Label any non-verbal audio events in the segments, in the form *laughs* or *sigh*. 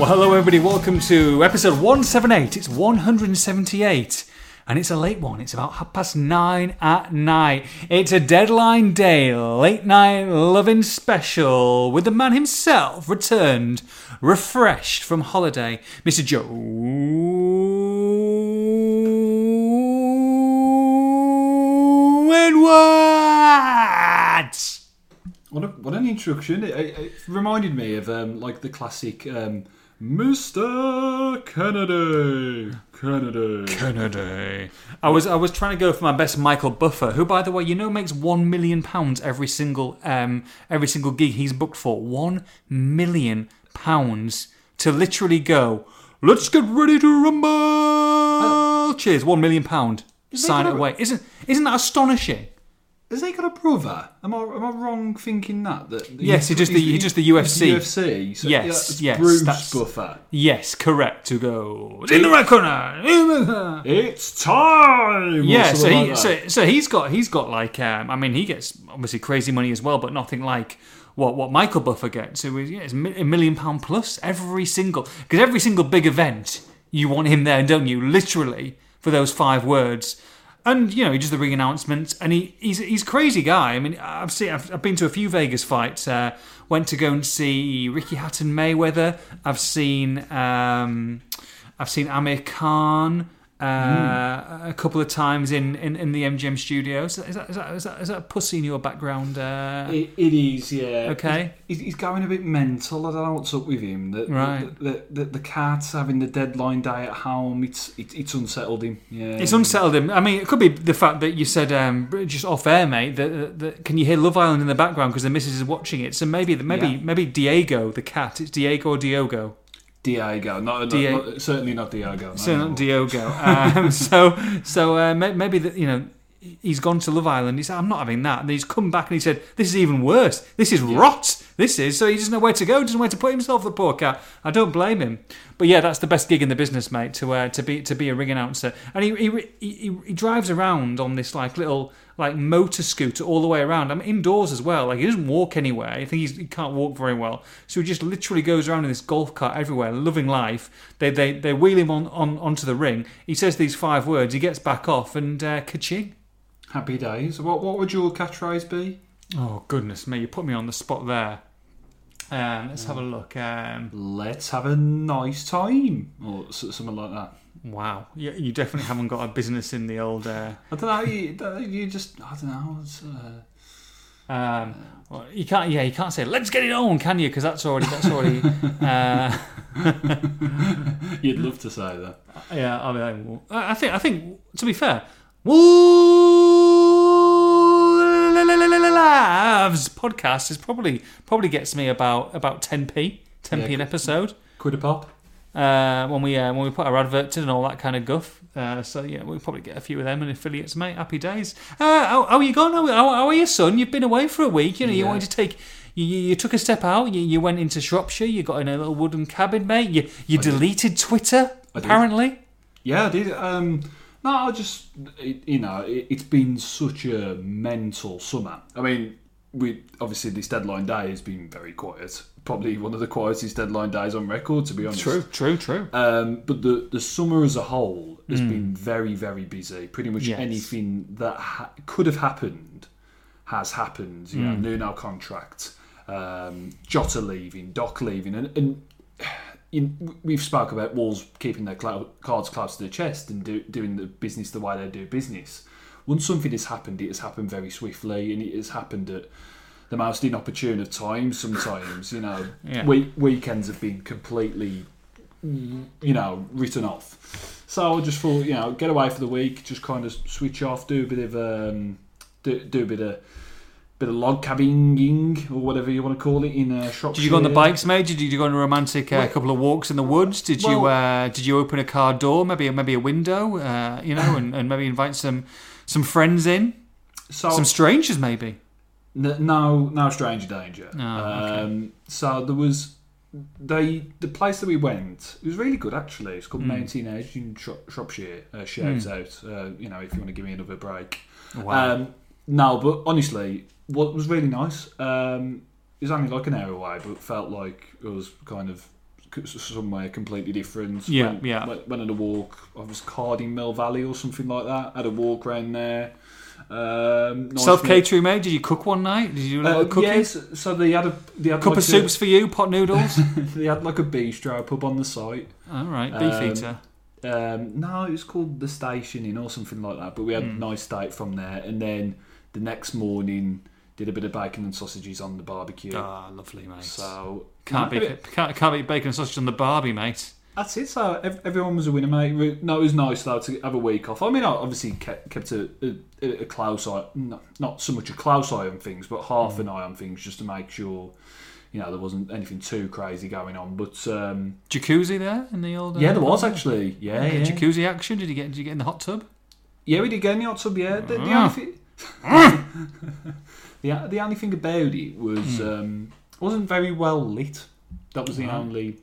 Well, hello, everybody. Welcome to episode 178. It's 178. And it's a late one. It's about half past nine at night. It's a deadline day, late night loving special with the man himself returned, refreshed from holiday, Mr. Joe. What, a, what an introduction! It, it, it reminded me of um, like the classic um, Mr. Kennedy. Kennedy. Kennedy. I was I was trying to go for my best Michael Buffer, who by the way, you know makes one million pounds every single um every single gig he's booked for. One million pounds to literally go, let's get ready to rumble. Cheers, one million pound. Sign it away. Isn't isn't that astonishing? Has he got a brother? Am I am I wrong thinking that? that Yes, he just the- he just the UFC. UFC. So, Yes, yeah, yes, Bruce that's- Buffer. Yes, correct. To go in the right corner. In the corner. It's time. or Yeah, so something he, like so so he's got he's got like um, I mean he gets obviously crazy money as well, but nothing like what what Michael Buffer gets. So yeah, it's mi- a million pound plus every single because every single big event you want him there, don't you? Literally for those five words. And you know, he does the ring announcements, and he, he's he's a crazy guy. I mean, I've seen I've, I've been to a few Vegas fights. Uh, went to go and see Ricky Hatton Mayweather. I've seen um, I've seen Amir Khan uh, a couple of times in, in, in the MGM studios. Is that, is, that, is, that, is that a pussy in your background? Uh, It, it is, yeah. Okay. He's, he's going a bit mental. I don't know what's up with him. The, Right. The, the, the, the cat's having the deadline day at home. It's it, it's unsettled him. Yeah. it's unsettled him. I mean, it could be the fact that you said um, just off air, mate. That, that, that can you hear Love Island in the background because the missus is watching it? So maybe maybe Yeah. maybe Diego the cat. It's Diego or Diogo. Diego. Not, not- Dia- not- certainly not Diego. no. So not Diogo. *laughs* Um, so so uh, maybe that you know he's gone to Love Island. He said, "I'm not having that." And he's come back and he said, "This is even worse. This is rot. This is." So he doesn't know where to go. Doesn't know where to put himself. The poor cat. I don't blame him. But yeah, that's the best gig in the business, mate. To uh, to be to be a ring announcer, and he he, he he he drives around on this like little like motor scooter all the way around. I'm indoors as well. Like he doesn't walk anywhere. I think he's, he can't walk very well. So he just literally goes around in this golf cart everywhere, loving life. They they they wheel him on, on onto the ring. He says these five words. He gets back off and uh, ka-ching. Happy days. What what would your catchphrase be? Oh goodness me! You put me on the spot there. Um, let's have a look. Um, Let's have a nice time, or something like that. Wow, you, you definitely haven't got a business in the old. Uh, I don't know. You, you just I don't know. It's, uh, um, well, you can't. Yeah, you can't say "Let's get it on," can you? Because that's already. That's already. *laughs* uh, you'd love to say that. Yeah, I mean, I think I think to be fair, Wolves podcast is probably probably gets me about about 10p, 10p an episode. Quid a pop. Uh, when we uh, when we put our adverts in and all that kind of guff. Uh, so yeah, we'll probably get a few of them and affiliates, mate. Happy days. Uh, how, how are you going? How, how, are you, son? You've been away for a week. You know, you wanted to take. You, you, took a step out. You, you went into Shropshire. You got in a little wooden cabin, mate. You you I did. deleted Twitter I did. apparently. Yeah, I did. Um, no, I just it, you know it, it's been such a mental summer. I mean, we obviously this deadline day has been very quiet. Probably one of the quietest deadline days on record, to be honest. True, true, true. Um, but the the summer as a whole has been very very busy. Pretty much Yes. anything that ha- could have happened has happened. You know, Nuno contract, um, Jota leaving, Doc leaving, and. and in, we've spoke about Wolves keeping their clou- cards close to their chest and do, doing the business the way they do business. Once something has happened, it has happened very swiftly, and it has happened at the most inopportune of times. Sometimes, you know, Yeah. week, weekends have been completely, you know, written off. So I just thought, you know, get away for the week, just kind of switch off, do a bit of, um, do, do a bit of. Bit of log cabining or whatever you want to call it in uh, Shropshire. Did you go on the bikes, mate? Did you go on a romantic uh, Well- couple of walks in the woods? Did you uh, did you open a car door, maybe maybe a window, uh, you know, *coughs* and, and maybe invite some some friends in, So some strangers, maybe? No, no stranger danger. Oh, okay. um, so there was they the place that we went. It was really good actually. It's called Mountain Edge in Shro- Shropshire. Uh, shout out, uh, you know, if you want to give me another break. Wow. Um, no, but honestly, what was really nice. Um, it was only like an hour away, but felt like it was kind of somewhere completely different. Yeah, went, yeah. Went, went on a walk. I was Carding Mill Valley or something like that. Had a walk around there. Um, nice Self catering, mate. Did you cook one night? Did you do a lot Uh, of cooking? yes, so they had a they had Cup like of soups for you, pot noodles. *laughs* They had like a bistro pub on the site. All right, beef Um, eater. Um, no, it was called the Station Inn or something like that. But we had Hmm. a nice steak from there, and then the next morning did a bit of bacon and sausages on the barbecue. Ah, lovely, mate. So can't beat can't, can't beat bacon and sausage on the Barbie, mate. That's it. So everyone was a winner, mate. No, it was nice though to have a week off. I mean, I obviously kept, kept a, a, a close eye, not, not so much a close eye on things, but half Hmm. an eye on things just to make sure, you know, there wasn't anything too crazy going on. But um, Jacuzzi there in the old. uh, yeah, there was actually. Yeah, yeah, yeah. Jacuzzi action. Did you get? Did you get in the hot tub? Yeah, we did get in the hot tub. Yeah, the, the Ah. only thing, *laughs* the, the only thing about it was Hmm. um, it wasn't very well lit. That was the Right. only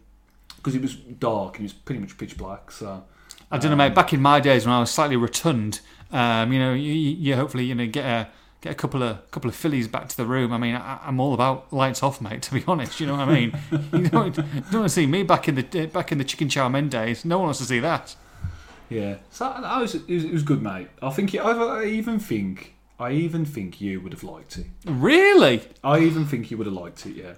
because it was dark and it was pretty much pitch black. So I don't know, mate. Back in my days when I was slightly rotund, um, you know, you, you hopefully you know get a get a couple of couple of fillies back to the room. I mean, I, I'm all about lights off, mate. To be *laughs* honest, you know what I mean. you *laughs* don't, don't want to see me back in the back in the chicken chow mein days. No one wants to see that. yeah, so that was it was, it was good, mate. I think I, I even think I even think you would have liked it. Really? I even think you would have liked it. Yeah.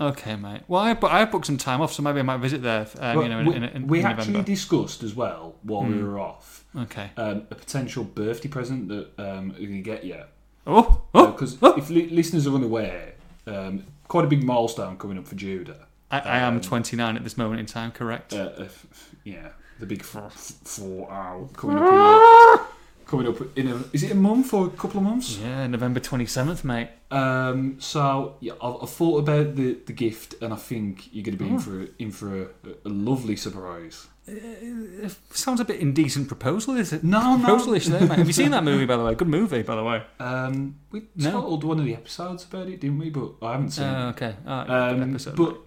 Okay, mate. Well, I, but I booked some time off, so maybe I might visit there. Um, Well, you know, in, we in, in, we actually November. discussed as well while we Hmm. were off Okay. um, a potential birthday present that um, we're going to get you. Oh, oh, Because oh. if li- listeners are unaware, um, quite a big milestone coming up for Judah. I, I am um, 29 at this moment in time. Correct. Uh, if, yeah, the big four, four hour coming up. *laughs* Coming up in a is it a month or a couple of months? yeah, November 27th, mate. Um, so yeah, I've, I've thought about the, the gift, and I think you're going to be in for a, in for a, a lovely surprise. It sounds a bit indecent proposal, is it? No, no. Proposal-ish there, mate. Have you seen that movie, by the way? Good movie, by the way. Um, we No. told one of the episodes about it, didn't we? But I haven't seen Oh, it. okay. Right, Um, episode, but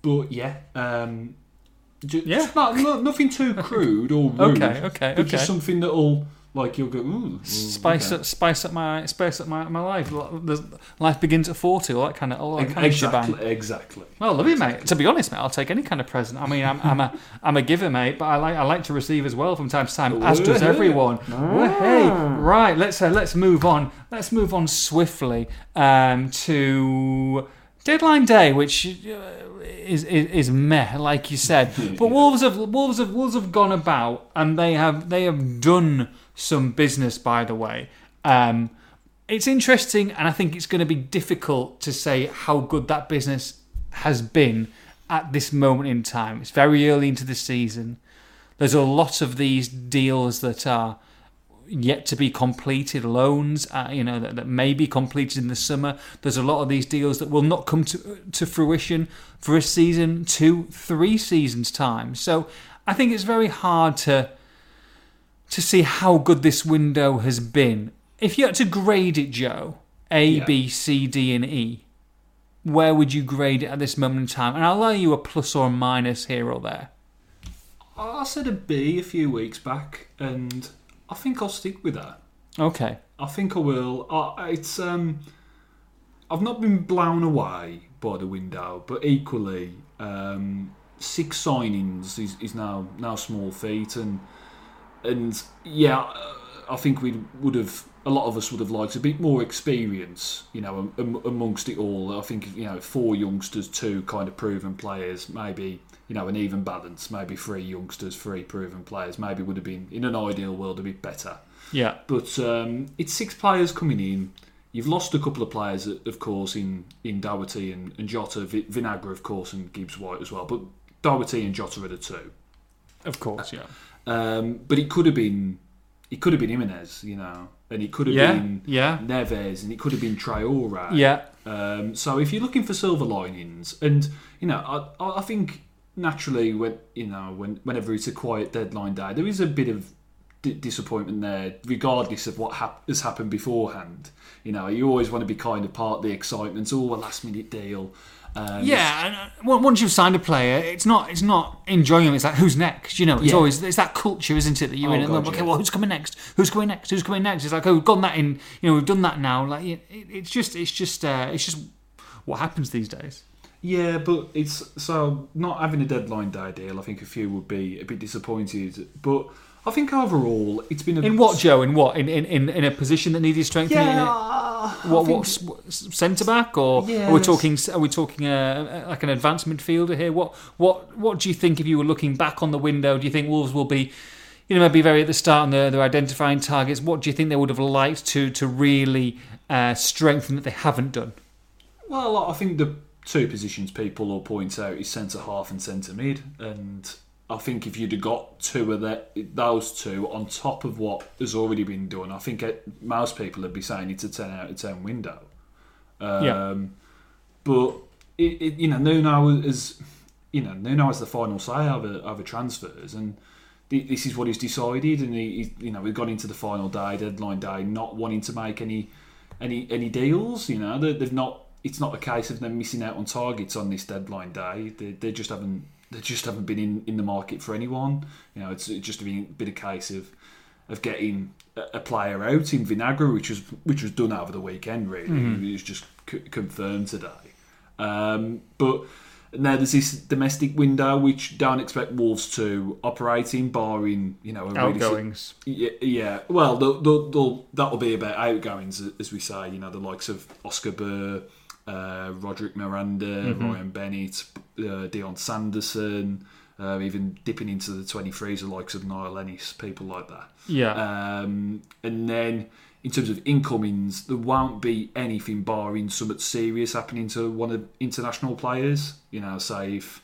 but yeah, um, ju- Yeah. just not, not nothing too crude or *laughs* rude. Okay, okay, but okay. just something that'll like you'll go ooh, ooh, spice okay. up, spice up my, spice up my, my life. Life begins at forty, all that kind of, all that Ex- kind of shebang. exactly, exactly. Well, love you, mate. To be honest, mate, I'll take any kind of present. I mean, I'm, I'm a, *laughs* I'm a giver, mate, but I like, I like to receive as well from time to time, as does Woohoo. everyone. Hey, right, let's, uh, let's move on. Let's move on swiftly um, to deadline day, which uh, is, is is meh, like you said. *laughs* But Yeah. Wolves have Wolves have Wolves have gone about, and they have they have done some business. By the way. Um, it's interesting, and I think it's going to be difficult to say how good that business has been at this moment in time. It's very early into the season. There's a lot of these deals that are yet to be completed, loans, uh, you know, that, that may be completed in the summer. There's a lot of these deals that will not come to to fruition for a season, two, three seasons time. So I think it's very hard to to see how good this window has been. If you had to grade it, Joe, A, Yeah. B, C, D, and E, where would you grade it at this moment in time? And I'll allow you a plus or a minus here or there. I said a B a few weeks back, and I think I'll stick with that. Okay. I think I will. I, it's um, I've not been blown away by the window, but equally, um, six signings is, is now now small feat, and and yeah, I think we would have a lot of us would have liked a bit more experience, you know, amongst it all. I think you know four youngsters, two kind of proven players, maybe you know an even balance, maybe three youngsters, three proven players, maybe would have been in an ideal world a bit better. Yeah. But um, it's six players coming in. You've lost a couple of players, of course, in, in Doherty and, and Jota, Vi- Vinagre, of course, and Gibbs White as well. But Doherty and Jota are the two. Of course, yeah. Um, but it could have been, it could have been Jimenez, you know, and it could have Yeah, been yeah. Neves, and it could have been Traore. Yeah. Um, so if you're looking for silver linings, and you know, I, I think naturally when you know when whenever it's a quiet deadline day, there is a bit of d- disappointment there, regardless of what hap- has happened beforehand. You know, you always want to be kind of part of the excitement. Oh, a last minute deal. Um, Yeah, and uh, once you've signed a player, it's not it's not enjoying them. It's like who's next? You know, it's Yeah. always it's that culture, isn't it? That you're Oh, in. and God, okay, yeah. well, who's coming next? Who's coming next? Who's coming next? It's like oh, we've done that in. You know, we've done that now. Like it- it's just it's just uh, it's just what happens these days. Yeah, but it's so not having a deadline day deal. I think a few would be a bit disappointed, but I think overall it's been a In what, Joe? In what? In in, in, in a position that needed strengthening? Yeah, In what think- what centre back or Yeah, are we talking are we talking uh, like an advanced midfielder here? What what what do you think if you were looking back on the window? Do you think Wolves will be you know maybe very at the start and they're, they're identifying targets? What do you think they would have liked to to really uh, strengthen that they haven't done? Well, I think the two positions people will point out is centre half and centre mid, and I think if you'd have got two of that, those two on top of what has already been done, I think it, most people would be saying it's a ten out of ten window. Um, Yeah. But it, it, you know, Nuno is you know Nuno has the final say over over transfers, and thi- this is what he's decided, and he, he you know we've gone into the final day, deadline day, not wanting to make any any any deals. You know, they, they've not. It's not a case of them missing out on targets on this deadline day. They, they just haven't. They just haven't been in, in the market for anyone. You know, it's just been, been a case of of getting a, player out in Vinagre, which was which was done over the weekend. Really, it was just c- confirmed today. Um, but now there's this domestic window which don't expect Wolves to operate in, barring you know a really Outgoings. yeah, yeah. Well, they'll, they'll, they'll, that'll be about outgoings, as we say. You know, the likes of Oskar Buur, uh, Roderick Miranda, Mm-hmm. Ryan Bennett, uh, Dion Sanderson, uh, even dipping into the 23s, the likes of Niall Ennis, people like that. Yeah. Um, and then in terms of incomings, there won't be anything barring something serious happening to one of international players. You know, say if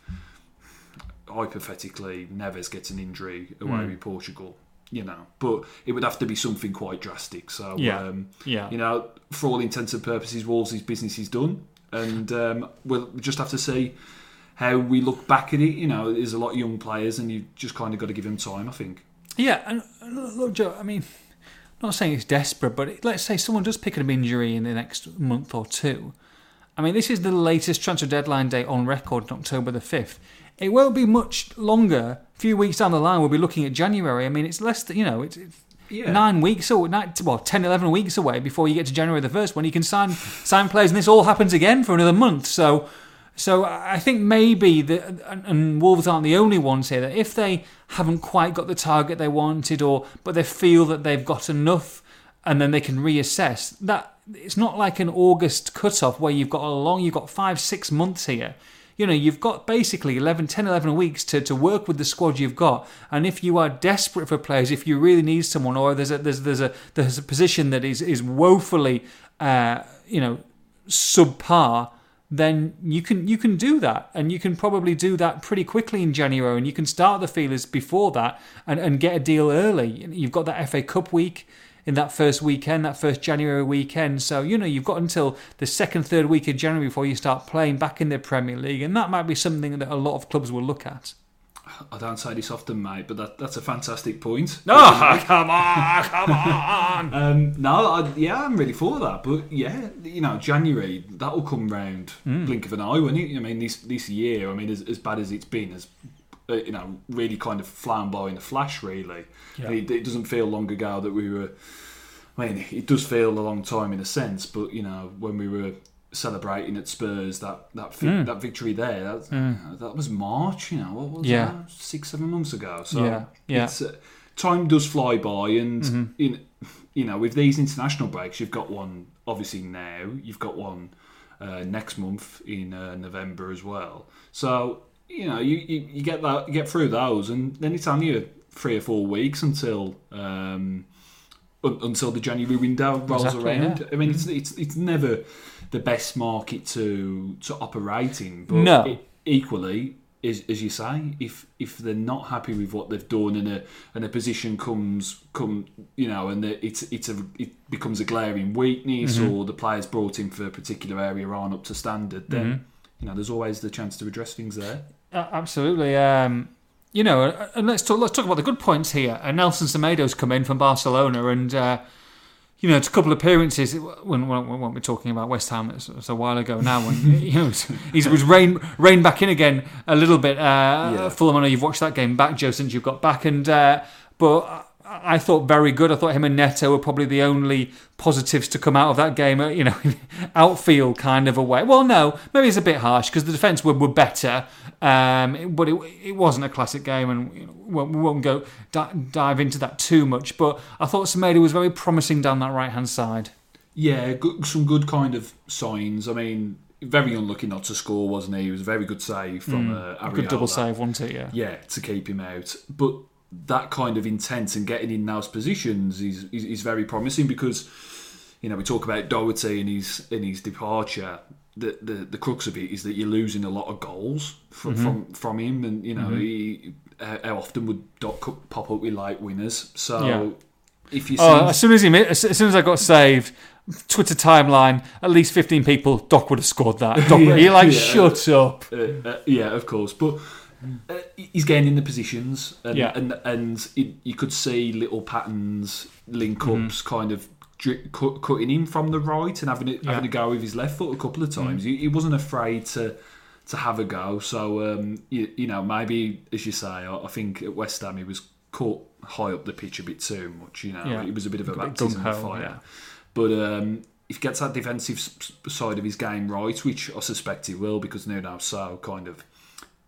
hypothetically Neves gets an injury away Hmm. with Portugal, you know, but it would have to be something quite drastic. So, Yeah. um, yeah. you know, for all intents and purposes, Wolves' business is done, and um, we'll just have to see how we look back at it. You know, there's a lot of young players, and you just kind of got to give them time. I think. Yeah, and look, Joe. I mean, I'm not saying it's desperate, but let's say someone does pick up an injury in the next month or two. I mean, this is the latest transfer deadline date on record, October the fifth. It won't be much longer. A few weeks down the line, we'll be looking at January. I mean, it's less than you know, it's, it's Yeah. nine weeks or nine, well, 10, 11 weeks away before you get to January the first, when you can sign sign players, and this all happens again for another month. So, so I think maybe the and, Wolves aren't the only ones here that if they haven't quite got the target they wanted, or but they feel that they've got enough, and then they can reassess that. It's not like an August cutoff where you've got a long, you've got five, six months here you know, you've got basically 11, 10, 11 weeks to, to work with the squad you've got. And if you are desperate for players, if you really need someone, or there's a there's there's a there's a position that is is woefully, uh, you know, subpar, then you can you can do that, and you can probably do that pretty quickly in January, and you can start the feelers before that and and get a deal early. You've got that FA Cup week in that first weekend, that first January weekend. So, you know, you've got until the second, third week of January before you start playing back in the Premier League. And that might be something that a lot of clubs will look at. I don't say this often, mate, but that, that's a fantastic point. *laughs* Oh, *laughs* come on, come on. *laughs* Um, no, I, yeah, I'm really for that. But yeah, you know, January that'll come round blink of an eye, won't it? I mean, this this year, I mean, as, as bad as it's been, as uh, you know, really kind of flown by in a flash. Really, Yeah. it, it doesn't feel long ago that we were. I mean, it does feel a long time in a sense, but you know, when we were celebrating at Spurs that that vi- that victory there, that, uh, that was March. You know, what was Yeah. that? Six seven months ago. So Yeah, yeah. it's uh, time does fly by, and in you know, with these international breaks, you've got one obviously now. You've got one uh, next month in uh, November as well. So you know, you, you, you get that, you get through those, and then it's only a three or four weeks until. Um, un- until the January window rolls Exactly, around. yeah. I mean, it's, it's it's never the best market to to operate in, but No. e- equally, as, as you say, if if they're not happy with what they've done and a and a position comes come you know and the, it's it's a it becomes a glaring weakness Mm-hmm. or the players brought in for a particular area aren't up to standard, then Mm-hmm. you know there's always the chance to address things there. Uh, absolutely. Um, you know, uh, and let's talk. Let's talk about the good points here. Uh, Nelson Semedo's come in from Barcelona, and uh, you know, it's a couple of appearances. When, when, when we're talking about West Ham, it's, it's a while ago now. When *laughs* you know, he was rain rain back in again a little bit. Uh, Yeah. Fulham, I know you've watched that game back, Joe, since you've got back, and uh, but I thought very good. I thought him and Neto were probably the only positives to come out of that game. uh, You know, *laughs* outfield kind of a way. Well, no, maybe it's a bit harsh because the defence were, were better, um, but it, it wasn't a classic game, and you know, we won't- go di- dive into that too much. But I thought Semedo was very promising down that right hand side. Yeah, good, some good kind of signs. I mean, very unlucky not to score, wasn't he? He was a very good save from uh, Mm. Good double save, wasn't it? Yeah. Yeah, to keep him out. But that kind of intent and getting in those positions is, is, is very promising because, you know, we talk about Doherty and his and his departure. The, the the crux of it is that you're losing a lot of goals from Mm-hmm. from, from him, and you know he, how often would Doc pop up with light winners? So Yeah. if you Oh, as soon as he as soon as I got saved, Twitter timeline, at least fifteen people. Doc would have scored that. *laughs* Doc, Yeah, you're like, yeah. shut up. uh, uh, yeah, of course, but uh, he's getting in the positions, and Yeah. and, and it, you could see little patterns, link Mm-hmm. ups, kind of dri- cut, cutting him from the right and having it, Yeah. Having a go with his left foot a couple of times. He, he wasn't afraid to to have a go. So um, you, you know, maybe as you say, I, I think at West Ham he was caught high up the pitch a bit too much. You know, Yeah. it was a bit of a, A baptism of fire. But um, if he gets that defensive side of his game right, which I suspect he will, because Nuno's so kind of,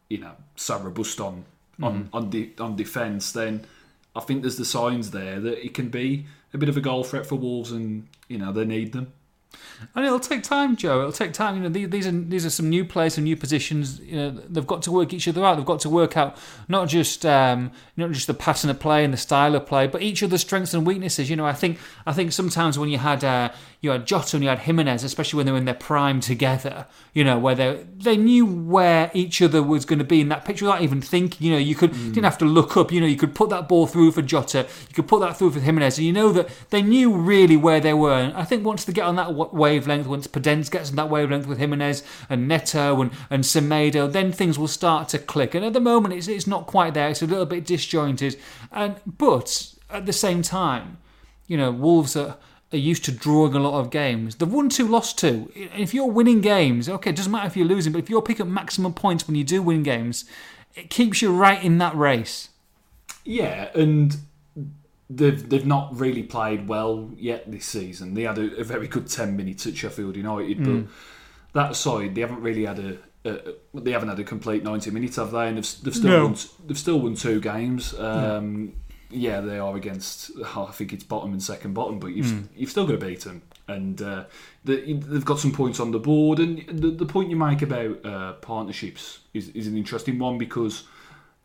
you know, so robust on on mm-hmm. on, de- on defence, then I think there's the signs there that he can be a bit of a goal threat for Wolves, and you know they need them. And it'll take time, Joe. It'll take time. You know, these, are these are some new players, some new positions. You know, they've got to work each other out. They've got to work out not just um, not just the pattern of play and the style of play, but each other's strengths and weaknesses. You know, I think I think sometimes when you had uh, you had Jota and you had Jimenez, especially when they were in their prime together, you know, where they they knew where each other was going to be in that picture without even thinking. You know, you could didn't have to look up. You know, you could put that ball through for Jota, you could put that through for Jimenez, and you know that they knew really where they were. And I think once they get on that wa- wavelength, once Podence gets on that wavelength with Jimenez and Neto and and Semedo, then things will start to click. And at the moment, it's it's not quite there. It's a little bit disjointed. And but at the same time, you know, Wolves are, are used to drawing a lot of games. They've won two, lost two. If you're winning games, okay, it doesn't matter if you're losing, but if you're picking maximum points when you do win games, it keeps you right in that race. Yeah, and they've they've not really played well yet this season. They had a, a very good ten minutes at Sheffield United, but that side they haven't really had a. a they haven't had a complete ninety minutes, have they? And they've, they've still No. won, they've still won two games. Um, yeah, they are against. oh, I think it's bottom and second bottom, but you've you've still got to beat them. And uh, the, they've got some points on the board. And the, the point you make about uh, partnerships is, is an interesting one because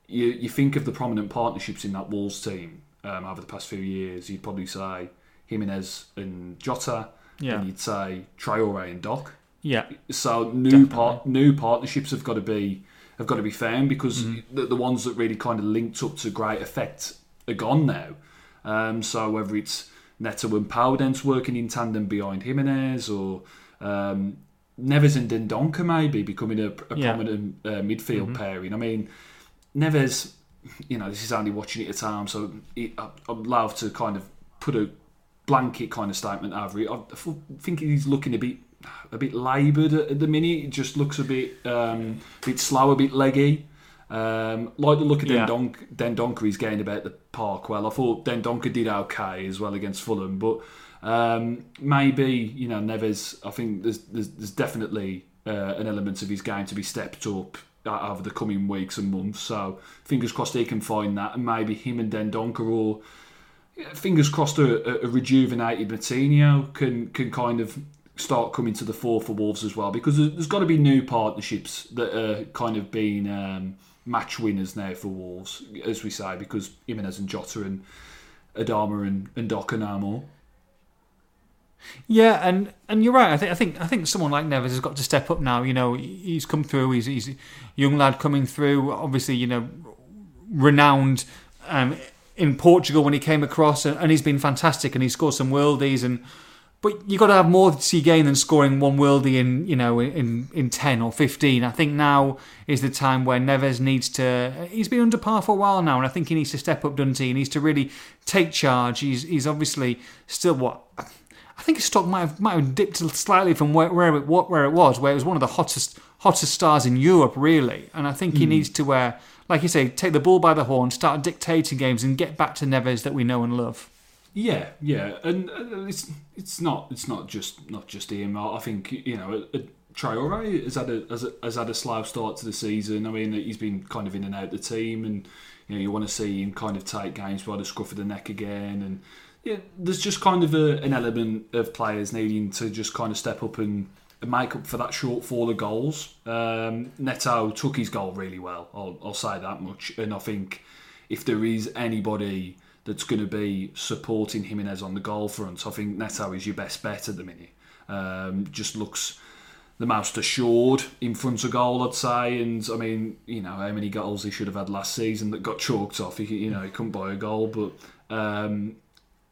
you, you think of the prominent partnerships in that Wolves team um, over the past few years, you'd probably say Jimenez and Jota, Yeah. and you'd say Traore and Doc. Yeah, So new part, new partnerships have got to be have got to be found because Mm-hmm. the, the ones that really kind of linked up to great effect are gone now. Um, so whether it's Neto and Podence working in tandem behind Jimenez or um, Neves and Dendoncker maybe becoming a, a Yeah. Mm-hmm. prominent uh, midfield pairing. I mean, Neves, you know, this is only watching it at home, so it, I, I'm allowed to kind of put a blanket kind of statement over it. I f- think he's looking a bit a bit laboured at, at the minute. It just looks a bit um, a bit slow, a bit leggy. Um, like the look of Yeah. Dendonk, Dendoncker he's gained about the park. Well, I thought Dendoncker did okay as well against Fulham, but um, maybe you know Neves. I think there's there's, there's definitely uh, an element of his game to be stepped up over the coming weeks and months. So fingers crossed he can find that, and maybe him and Dendoncker or fingers crossed a, a rejuvenated Moutinho can can kind of start coming to the fore for Wolves as well because there's, got to be new partnerships that are kind of being um, match winners now for Wolves, as we say, because Jimenez and Jota and Adama and, and Doc. Yeah, and, and you're right. I think I think I think someone like Neves has got to step up now. You know, he's come through. He's he's a young lad coming through. Obviously, you know, renowned um, in Portugal when he came across, and, and he's been fantastic. And he scored some worldies. And but you got to have more to see gain than scoring one worldie in you know in in ten or fifteen. I think now is the time where Neves needs to. He's been under par for a while now, and I think he needs to step up. Dundee he needs to really take charge. He's he's obviously still what. I think his stock might have, might have dipped slightly from where, where it where it was, where it was one of the hottest hottest stars in Europe, really. And I think he needs to uh, like you say, take the ball by the horn, start dictating games, and get back to Neves that we know and love. Yeah, yeah, and uh, it's it's not it's not just not just him. I think you know. Uh, Traore has had a has, a has had a slow start to the season. I mean, he's been kind of in and out of the team, and you know you want to see him kind of take games by the scruff of the neck again. And yeah, there's just kind of a, an element of players needing to just kind of step up and, and make up for that shortfall of goals. Um, Neto took his goal really well. I'll, I'll say that much. And I think if there is anybody that's going to be supporting Jimenez on the goal front, I think Neto is your best bet at the minute. Um, just looks the most assured in front of goal, I'd say. And I mean, you know, how many goals he should have had last season that got chalked off. He, you know, he couldn't buy a goal, but um,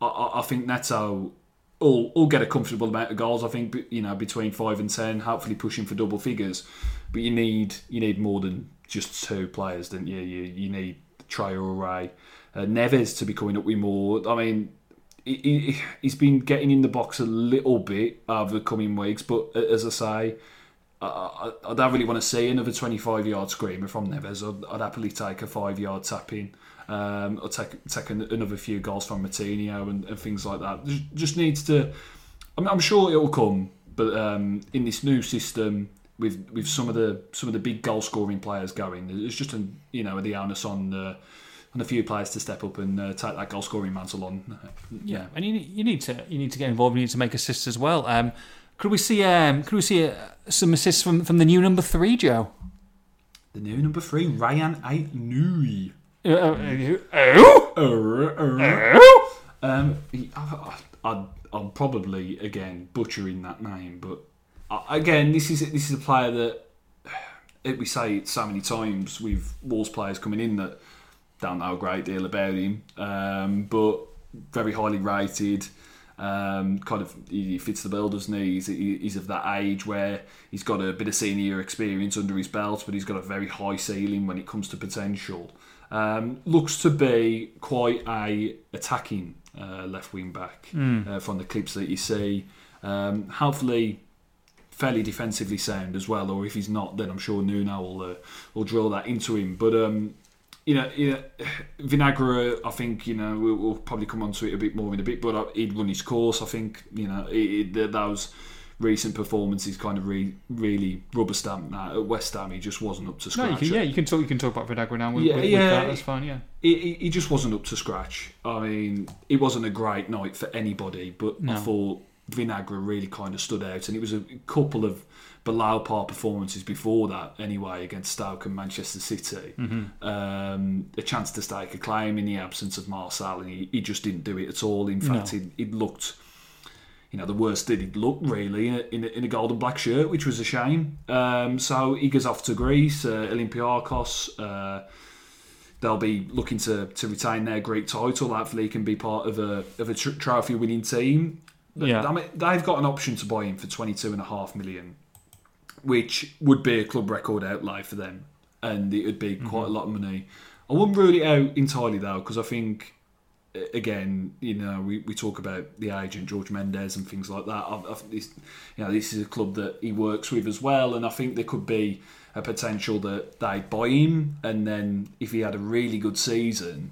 I, I, think Neto will get a comfortable amount of goals. I think you know between five and ten, hopefully pushing for double figures. But you need you need more than just two players, don't you? You you need Traore, uh, Neves to be coming up with more. I mean, he, has been getting in the box a little bit over the coming weeks, but uh, as I say, I, I, don't really want to see another 25 yard screamer from Neves. I'd, I'd happily take a five yard tap in. Um, or take take another few goals from Moutinho and, and things like that. Just, just needs to. I'm, I'm sure it'll come, but um, in this new system, with with some of the some of the big goal scoring players going, it's just a you know the onus on the on a few players to step up and uh, take that goal scoring mantle on. Yeah, and you, you need to you need to get involved. You need to make assists as well. Um, could we see um, could we see uh, some assists from, from the new number three, Joe? The new number three, Ryan Aït-Nouri. Uh, uh, oh, um, I, I, I'm probably again butchering that name, but again, this is this is a player that *sighs* we say it so many times with Wolves players coming in that don't know a great deal about him, um, but very highly rated. Um, kind of he fits the bill, doesn't he? He's, he's of that age where he's got a bit of senior experience under his belt, but he's got a very high ceiling when it comes to potential. Um, looks to be quite a attacking uh, left wing back mm. uh, from the clips that you see. Um, hopefully, fairly defensively sound as well. Or if he's not, then I'm sure Nuno will uh, will drill that into him. But um, you know, you know, Vinagre, I think, you know, we'll, we'll, probably come on to it a bit more in a bit, but uh, he'd run his course. I think, you know, it, it, those recent performances kind of re, really rubber stamped that. At West Ham, he just wasn't up to scratch. No, you can, yeah, you can talk. You can talk about Vinagre now. With, yeah, with, yeah, that. that's fine. Yeah, he, he just wasn't up to scratch. I mean, it wasn't a great night for anybody, but no. I thought Vinagre really kind of stood out, and it was a couple of below par performances before that, anyway, against Stoke and Manchester City. Mm-hmm. Um, a chance to stake a claim in the absence of Marçal, and he, he just didn't do it at all. In fact, no. he, looked, you know, the worst that he'd looked really in a, in a, in a golden black shirt, which was a shame. Um, so he goes off to Greece, uh, Olympiacos. Uh, they'll be looking to, to retain their Greek title. Hopefully, he can be part of a of a tr- trophy winning team. Yeah. I mean, they've got an option to buy him for twenty two and a half million which would be a club record outlay for them, and it would be mm-hmm. quite a lot of money. I wouldn't rule it out entirely though, because I think again, you know, we, we talk about the agent George Mendes and things like that. I, I, this, you know, this is a club that he works with as well, and I think there could be a potential that they buy him, and then if he had a really good season,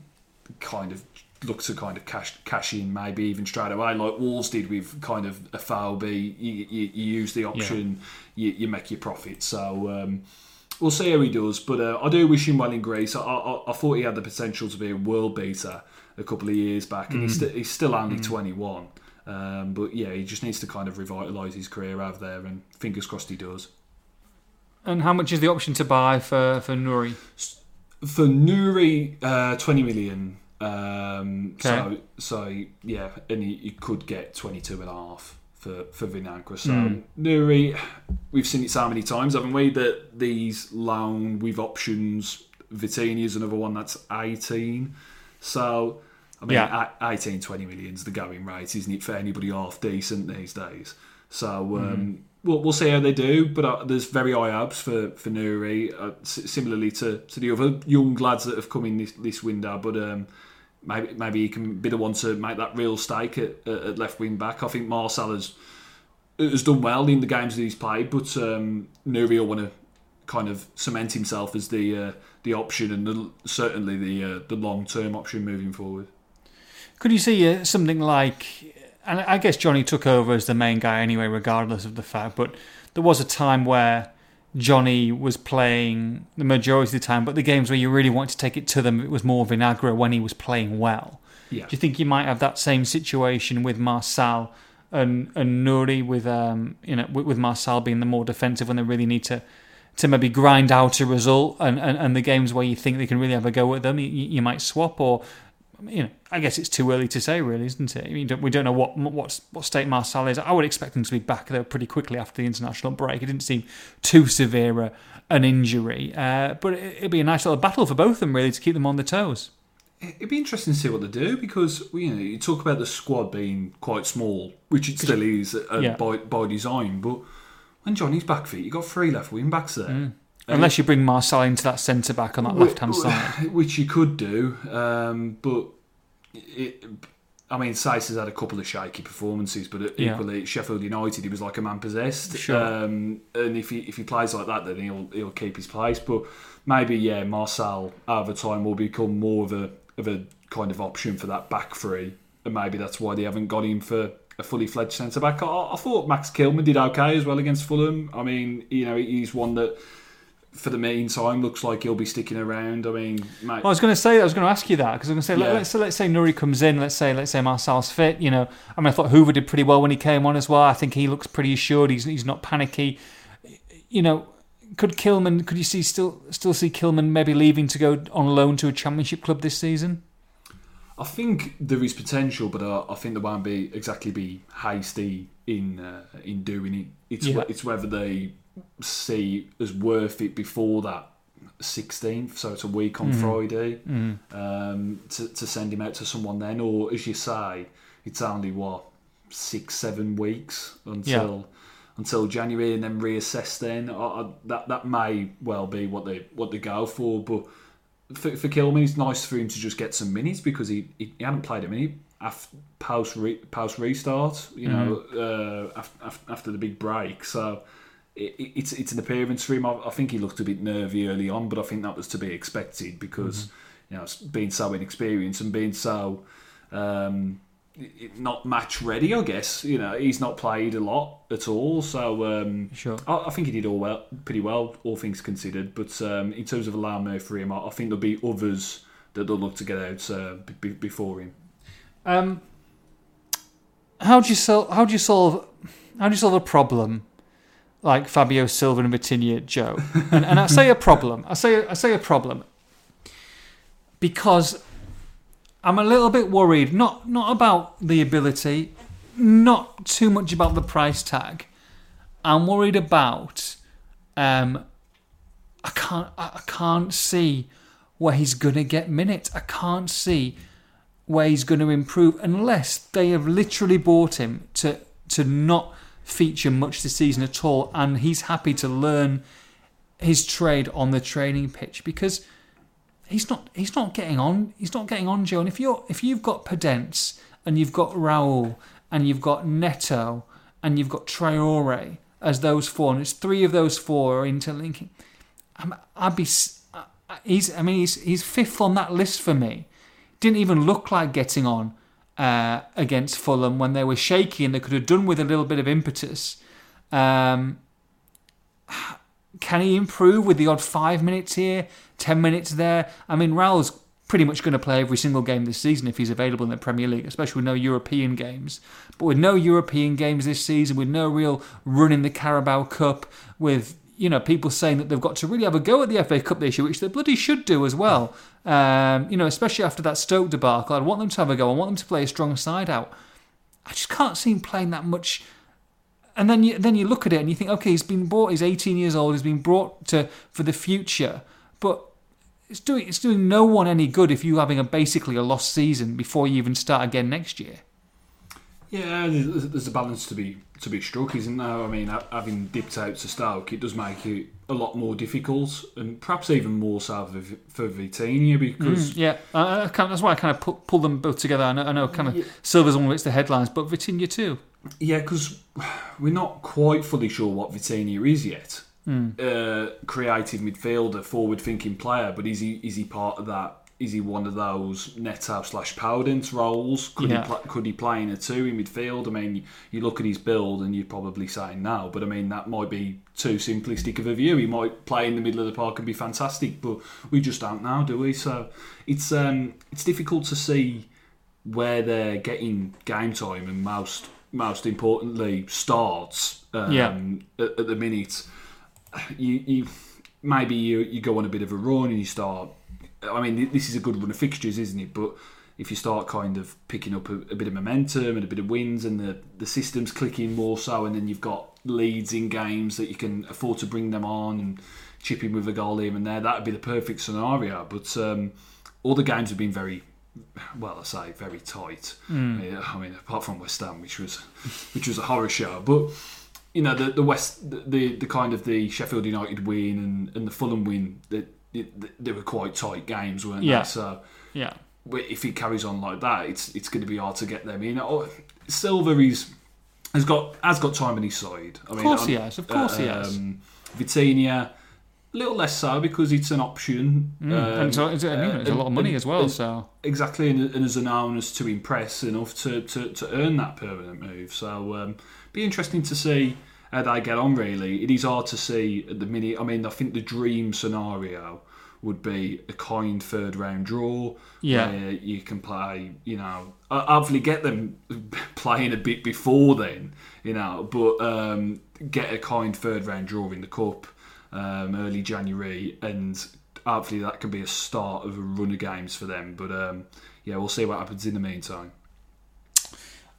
kind of look to kind of cash cash in maybe even straight away like Wolves did with kind of Afobe you, you, you use the option yeah. you, you, make your profit so um, we'll see how he does but uh, I do wish him well in Greece I, I, I, thought he had the potential to be a world beater a couple of years back and mm. he's, st- he's still only mm. 21 um, but yeah he just needs to kind of revitalise his career out there and fingers crossed he does and how much is the option to buy for, for Nouri? For Nouri, uh, 20 million um, okay. So, so yeah, and you, you, could get 22 and a half for, for Vinagre. So, mm. Nouri, we've seen it so many times, haven't we? That these loan with options, Vitinha is another one that's 18. So, I mean, yeah. 18, 20 million is the going rate, isn't it, for anybody half decent these days? So, um, mm. we'll, we'll see how they do, but uh, there's very high hopes for, for Nouri, uh, similarly to, to the other young lads that have come in this, this window. But um, maybe maybe he can be the one to make that real stake at, at left wing back. I think Marçal has has done well in the games that he's played, but um, Nouri will want to kind of cement himself as the uh, the option and the, certainly the uh, the long term option moving forward. Could you see uh, something like, and I guess Johnny took over as the main guy anyway, regardless of the fact, but there was a time where Johnny was playing the majority of the time, but the games where you really wanted to take it to them, it was more Vinagre when he was playing well. Yeah. Do you think you might have that same situation with Marçal and and Nouri with um you know with, with Marçal being the more defensive when they really need to to maybe grind out a result and, and, and the games where you think they can really have a go at them you, you might swap or you know I guess it's too early to say really isn't it I mean don't- we don't know what what what state Marçal is I would expect him to be back there pretty quickly after the international break it didn't seem too severe a, an injury uh, but it, it'd be a nice little battle for both of them really to keep them on their toes It'd be interesting to see what they do because you know you talk about the squad being quite small, which it still is uh, Yeah. by by design. But when Johnny's back feet, you got three left wing backs there. Mm. Unless you bring Marçal into that centre back on that left hand side *laughs* which you could do. Um, but it, I mean, Saïss has had a couple of shaky performances, but Yeah. equally Sheffield United, he was like a man possessed. Sure. Um, and if he if he plays like that, then he'll he'll keep his place. But maybe yeah, Marçal over time will become more of a of a kind of option for that back three, and maybe that's why they haven't got him for. A fully fledged centre back. I, I thought Max Kilman did okay as well against Fulham. I mean, you know, he's one that for the meantime looks like he'll be sticking around. I mean, mate, I was going to say, I was going to ask you that because I was going to say, Yeah. let, let's, let's say Nouri comes in, let's say, let's say Marçal's fit. You know, I mean, I thought Hoever did pretty well when he came on as well. I think he looks pretty assured. He's he's not panicky. You know, could Kilman? Could you see still still see Kilman maybe leaving to go on loan to a championship club this season? I think there is potential, but uh, I think there won't be exactly be hasty in uh, in doing it. It's Yeah. it's whether they see as worth it before that 16th, so it's a week on Friday, um, to, to send him out to someone then, or as you say, it's only what six seven weeks until. Until January and then reassess. Then I, I, that that may well be what they what they go for. But for, for Kilman, it's nice for him to just get some minutes because he, he, he hadn't played a minute after post re, post restart. You know, uh, after, after the big break. So it, it- it's it's an appearance for him. I, I think he looked a bit nervy early on, but I think that was to be expected because you know being so inexperienced and being so. Um, not match ready, I guess. You know, he's not played a lot at all, so um, Sure. I, I think he did all well, pretty well, all things considered. But um, in terms of there for him, I, I think there'll be others that they'll look to get out uh, b- before him. Um, how do you solve? How do you solve? How do you solve a problem like Fabio Silva and Vitinha Joe? *laughs* And, and I say a problem. I say I say a problem because I'm a little bit worried. Not not about the ability, not too much about the price tag. I'm worried about. Um, I can't. I I can't see where he's gonna get minutes. I can't see where he's going to improve unless they have literally bought him to to not feature much this season at all and he's happy to learn his trade on the training pitch because he's not he's not getting on he's not getting on Joe. And if you're if you've got Podence and you've got Raul and you've got Neto and you've got Traore as those four and it's three of those four are interlinking I'm, I'd be I- I- he's I mean he's he's fifth on that list for me didn't even look like getting on uh, against Fulham when they were shaky and they could have done with a little bit of impetus. Um, can he improve with the odd five minutes here, ten minutes there? I mean, Raul's pretty much going to play every single game this season if he's available in the Premier League, especially with no European games. But with no European games this season, with no real run in the Carabao Cup, with you know people saying that they've got to really have a go at the FA Cup this year, which they bloody should do as well. Um, you know, especially after that Stoke debacle, I'd want them to have a go. I want them to play a strong side out. I just can't see him playing that much. And then you then you look at it and you think, okay, he's been bought. He's 18 years old. He's been brought to for the future, but it's doing it's doing no one any good if you're having a basically a lost season before you even start again next year. Yeah, there's, there's a balance to be to be struck, isn't there? I mean, having dipped out to Stoke, it does make it a lot more difficult, and perhaps even more so for, V- for Vitinha because Yeah, I, I that's why I kind of pull, pull them both together. I know, I know kind of Silva's one which the headlines, but Vitinha too. Yeah, because we're not quite fully sure what Vitinha is yet. uh, creative midfielder, forward-thinking player, but is he is he part of that? Is he one of those Neto slash Podence roles? Could Yeah. he pl- could he play in a two in midfield? I mean, you look at his build and you'd probably say no, but I mean that might be too simplistic of a view. He might play in the middle of the park and be fantastic, but we just don't know, do we? So it's um, it's difficult to see where they're getting game time and most most importantly starts um, Yeah. at, at the minute. You, you maybe you, you go on a bit of a run and you start. I mean, this is a good run of fixtures, isn't it? But if you start kind of picking up a, a bit of momentum and a bit of wins, and the the system's clicking more so, and then you've got leads in games that you can afford to bring them on and chip in with a goal here and there, that would be the perfect scenario. But um, all the games have been very well, I say very tight. I, mean, I mean, apart from West Ham, which was which was a horror show, but you know the the West the the kind of the Sheffield United win and, and the Fulham win that they were quite tight games, weren't Yeah. they? So Yeah. if he carries on like that, it's it's going to be hard to get them in. Oh, Silva is has got has got time on his side. I mean, course on- he has, of course he has. Um, Vitinha, a little less so because it's an option. Mm. Um, and so it's, know, it's a lot of money and- as well. and- So Exactly, and, and as an onus to impress enough to, to, to earn that permanent move. So, um, be interesting to see how they get on. Really, it is hard to see at the minute. I mean, I think the dream scenario would be a kind third round draw. Yeah. where you can play. You know, hopefully get them *laughs* playing a bit before then. You know, but um, get a kind third round draw in the cup um, early January and hopefully that can be a start of a run of games for them. But um, yeah, we'll see what happens in the meantime.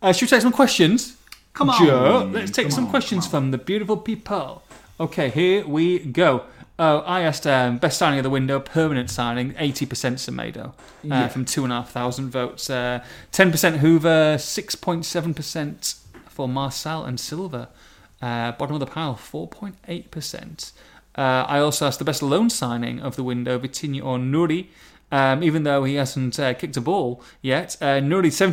uh, should we take some questions? Come on, Joe, let's take come some on, questions from the beautiful people. Okay, here we go. Oh, I asked um, best signing of the window, permanent signing, eighty percent Semedo, uh, Yeah. from two and a half thousand votes. uh, Ten percent Hoever, six point seven percent for Marçal and Silva. Uh, bottom of the pile, four point eight percent. Uh, I also asked the best loan signing of the window, Vitinha or Nouri. Um, even though he hasn't uh, kicked a ball yet, uh,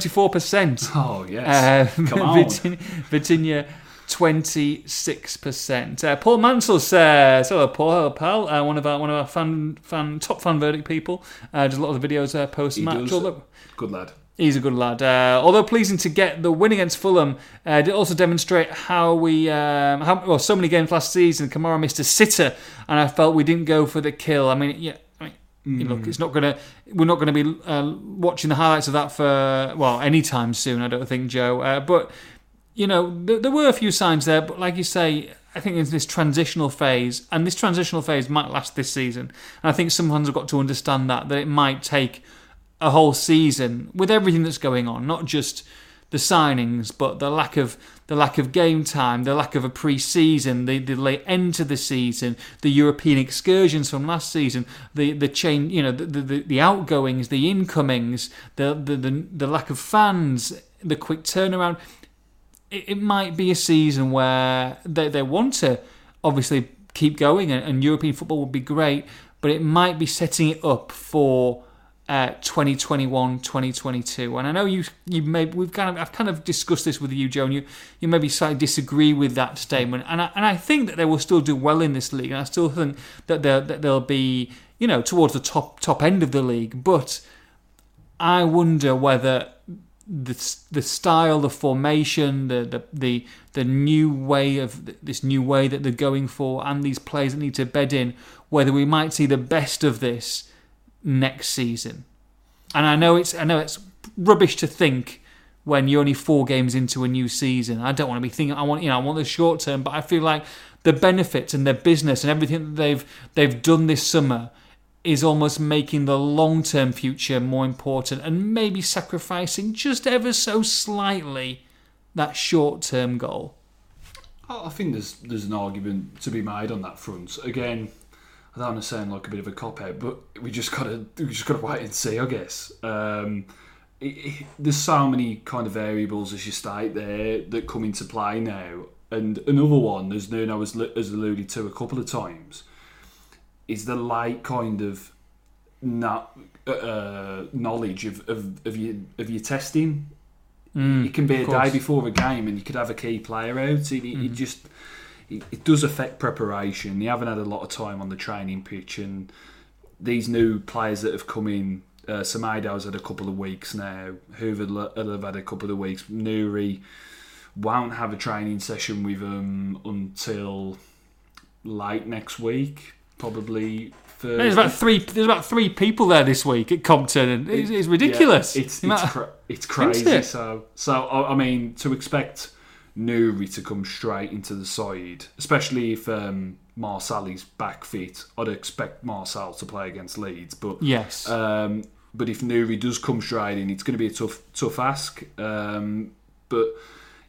four percent. *laughs* Oh yes, Uh, come *laughs* on. Virginia, Virginia 26%. Uh, Paul Mansell says, hello Paul, hello pal, uh, one of our one of our fan, fan top fan verdict people. Uh, does a lot of the videos uh, post match. Good lad. he's a good lad. Uh, although pleasing to get the win against Fulham, uh, did also demonstrate how we, um, how well, so many games last season, Kamara missed a sitter, and I felt we didn't go for the kill. I mean, yeah. You Mm. Look, it's not gonna. We're not going to be uh, watching the highlights of that for well anytime soon. I don't think, Joe. Uh, but you know, there, there were a few signs there. But like you say, I think there's this transitional phase, and this transitional phase might last this season. And I think some fans have got to understand that that it might take a whole season with everything that's going on, not just the signings, but the lack of the lack of game time, the lack of a pre-season, the, the late end to the season, the European excursions from last season, the the chain, you know, the the, the outgoings, the incomings, the, the the the lack of fans, the quick turnaround. It, it might be a season where they they want to obviously keep going, and, and European football would be great, but it might be setting it up for uh, 2021 2022 and I know you you may we've kind of I've kind of discussed this with you Joe and you you maybe slightly disagree with that statement. And I, and I think that they will still do well in this league. And I still think that they'll, that they'll be you know towards the top top end of the league. But I wonder whether the the style, the formation, the the the, the new way of this new way that they're going for, and these players that need to bed in, whether we might see the best of this next season. And I know it's I know it's rubbish to think when you're only four games into a new season. I don't want to be thinking I want you know I want the short term, but I feel like the benefits and their business and everything that they've they've done this summer is almost making the long term future more important and maybe sacrificing just ever so slightly that short term goal. I I think there's there's an argument to be made on that front. Again, I don't want to sound like a bit of a cop out, but we just gotta we just gotta wait and see, I guess. Um, it, it, there's so many kind of variables, as you state there, that come into play now. And another one, as Nuno has, has alluded to a couple of times, is the light kind of not, uh, knowledge of, of, of your of your testing. it can be a day before a game, and you could have a key player out. It, it, it just it, it does affect preparation. You haven't had a lot of time on the training pitch, and these new players that have come in. Uh, Semedo's had a couple of weeks now. Hoever will have had a couple of weeks. Nouri won't have a training session with them until late next week, probably. Thursday. There's about three. There's about three people there this week at Compton, and it's, it's ridiculous. Yeah, it's it's, cra- it's crazy. It? So so I I mean to expect Nouri to come straight into the side, especially if um, Marçal's back fit, I'd expect Marçal to play against Leeds. But yes, um, but if Nouri does come straight in, it's going to be a tough tough ask. Um, but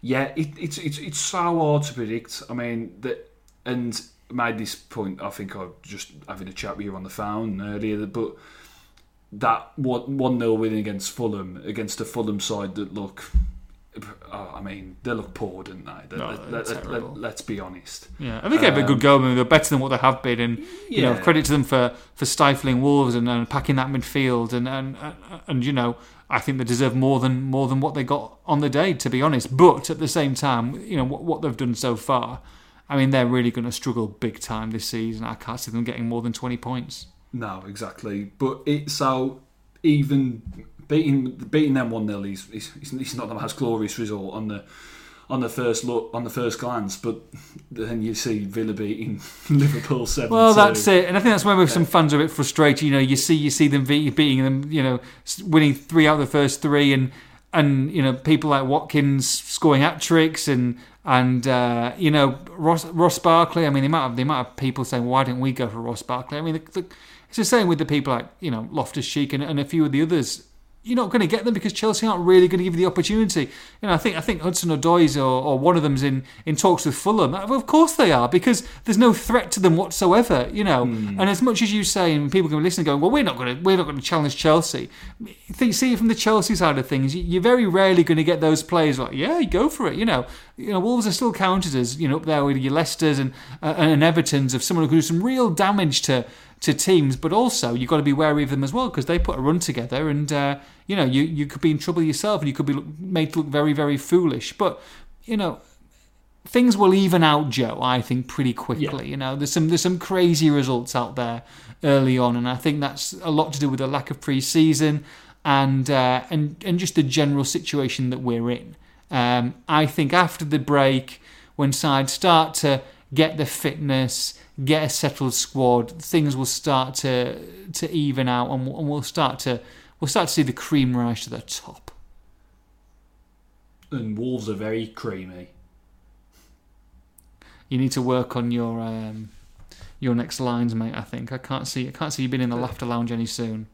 yeah, it, it's it's it's so hard to predict. I mean that and made this point. I think I was just having a chat with you on the phone earlier, but that one one 0 win against Fulham against a Fulham side that look. Oh, I mean, they look poor, didn't they? No, let, they're let, terrible. let, us be honest. yeah. I think they've a good um, go. I mean, they're better than what they have been, and you know, credit to them for, for stifling Wolves and, and packing that midfield, and, and and and you know, I think they deserve more than more than what they got on the day, to be honest. But at the same time, you know what, what they've done so far. I mean, they're really going to struggle big time this season. I can't see them getting more than twenty points. No, exactly. But it's so even beating beating them one 0 is, is is not the most glorious result on the on the first look on the first glance. But then you see Villa beating *laughs* Liverpool seven. Well, that's it, and I think that's where some fans are a bit frustrated. You know, you see you see them be- beating them, you know, winning three out of the first three, and and you know people like Watkins scoring hat tricks, and and uh, you know Ross Ross Barkley. I mean, the amount of the amount of people saying, why didn't we go for Ross Barkley? I mean, the, the, it's the same with the people like you know Loftus Cheek and, and a few of the others. You're not going to get them because Chelsea aren't really going to give you the opportunity. You know, I think I think Hudson Odoi or, or one of them's in, in talks with Fulham. Of course they are because there's no threat to them whatsoever. You know, and as much as you say, and people can listen, going, well, we're not going to we're not going to challenge Chelsea. Think, see it from the Chelsea side of things. you- You're very rarely going to get those players like, yeah, you go for it. You know, you know, Wolves are still counted as you know up there with your Leicesters and uh, and Everton's of someone who can do some real damage to to teams, but also you've got to be wary of them as well because they put a run together, and uh, you know you you could be in trouble yourself, and you could be made to look very very foolish. But you know things will even out, Joe. I think pretty quickly. You know, there's some there's some crazy results out there early on, and I think that's a lot to do with the lack of pre-season and uh, and and just the general situation that we're in. Um, I think after the break, when sides start to get the fitness, get a settled squad, things will start to to even out, and we'll, and we'll start to we'll start to see the cream rise to the top. and Wolves are very creamy. You need to work on your um, your next lines, mate. I think I can't see I can't see you being in the laughter lounge any soon.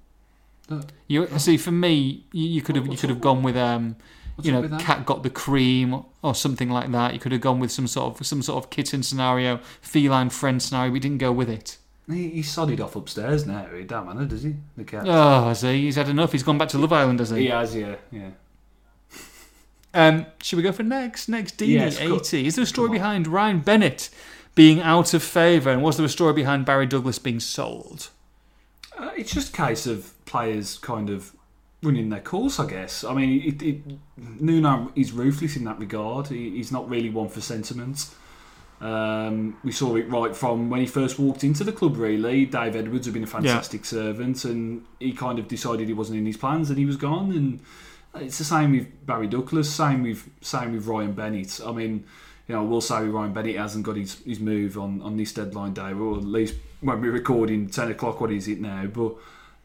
You see, for me, you, you could have you could have gone with um, What's you know, cat got the cream or something like that. You could have gone with some sort of some sort of kitten scenario, feline friend scenario. We didn't go with it. He, he's sodded off upstairs now. He don't matter, does he? The cat. Oh, has he? He's had enough. He's gone back to Love Island, has he? He has, yeah, yeah. Um, should we go for next? Next, Dini, Yes, go- 80. Is there a story behind Ryan Bennett being out of favour? And was there a story behind Barry Douglas being sold? Uh, it's just a case of players kind of running their course, I guess. I mean, it, it, Nuno is ruthless in that regard. He, he's not really one for sentiment. Um, we saw it right from when he first walked into the club, really. Dave Edwards had been a fantastic servant, and he kind of decided he wasn't in his plans and he was gone. And it's the same with Barry Douglas, same with same with Ryan Bennett. I mean, you know, we'll say Ryan Bennett hasn't got his, his move on, on this deadline day, or at least when we're recording ten o'clock. What is it now? But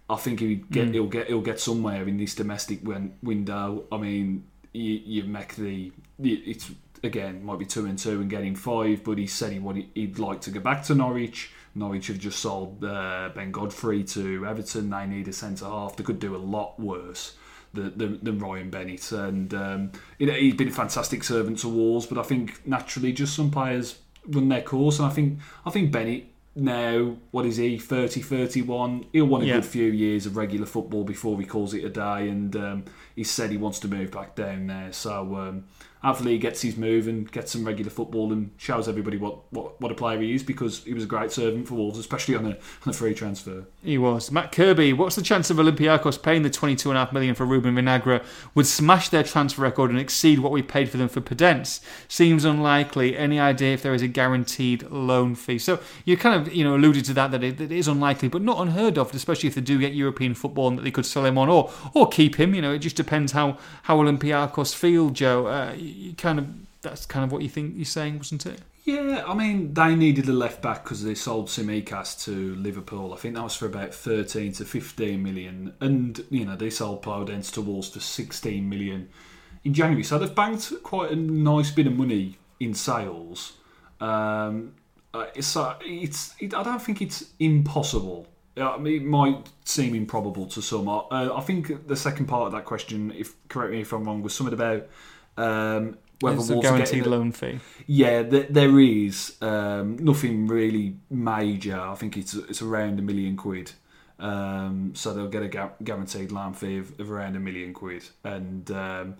I think he'll get he'll get he'll get somewhere in this domestic win, window. I mean, you, you make the it's again might be two and two and getting five, but he said he would he'd like to go back to Norwich. Norwich have just sold uh, Ben Godfrey to Everton. They need a centre half. They could do a lot worse than, than, than Ryan Bennett. And um, you know, he's been a fantastic servant to Wolves, but I think naturally just some players run their course. And I think I think Bennett now, what is he, 30, 31, he'll want a Yeah. good few years of regular football before he calls it a day. And um, he said he wants to move back down there. So um, he gets his move and gets some regular football and shows everybody what, what, what a player he is because he was a great servant for Wolves, especially on a, on a free transfer. He was. Matt Kirby, what's the chance of Olympiacos paying the 22.5 million for Ruben Vinagre would smash their transfer record and exceed what we paid for them for Podence? Seems unlikely. Any idea if there is a guaranteed loan fee? So you kind of you know alluded to that that it, that it is unlikely, but not unheard of, especially if they do get European football and that they could sell him on or or keep him. You know, it just depends how how Olympiacos feel, Joe. Uh, you kind of that's kind of what you think you're saying, wasn't it? Yeah, I mean, they needed a left back because they sold Tsimikas to Liverpool. I think that was for about 13 to 15 million. And, you know, they sold Podence to Wolves for 16 million in January. So they've banked quite a nice bit of money in sales. Um, uh, it's, uh, it's, it, I don't think it's impossible. I mean, it might seem improbable to some. Uh, I think the second part of that question, if correct me if I'm wrong, was something about um, whether There's a guaranteed getting loan fee. yeah, th- there is um, nothing really major. I think it's it's around a million quid. Um, so they'll get a gu- guaranteed loan fee of, of around a million quid, and um,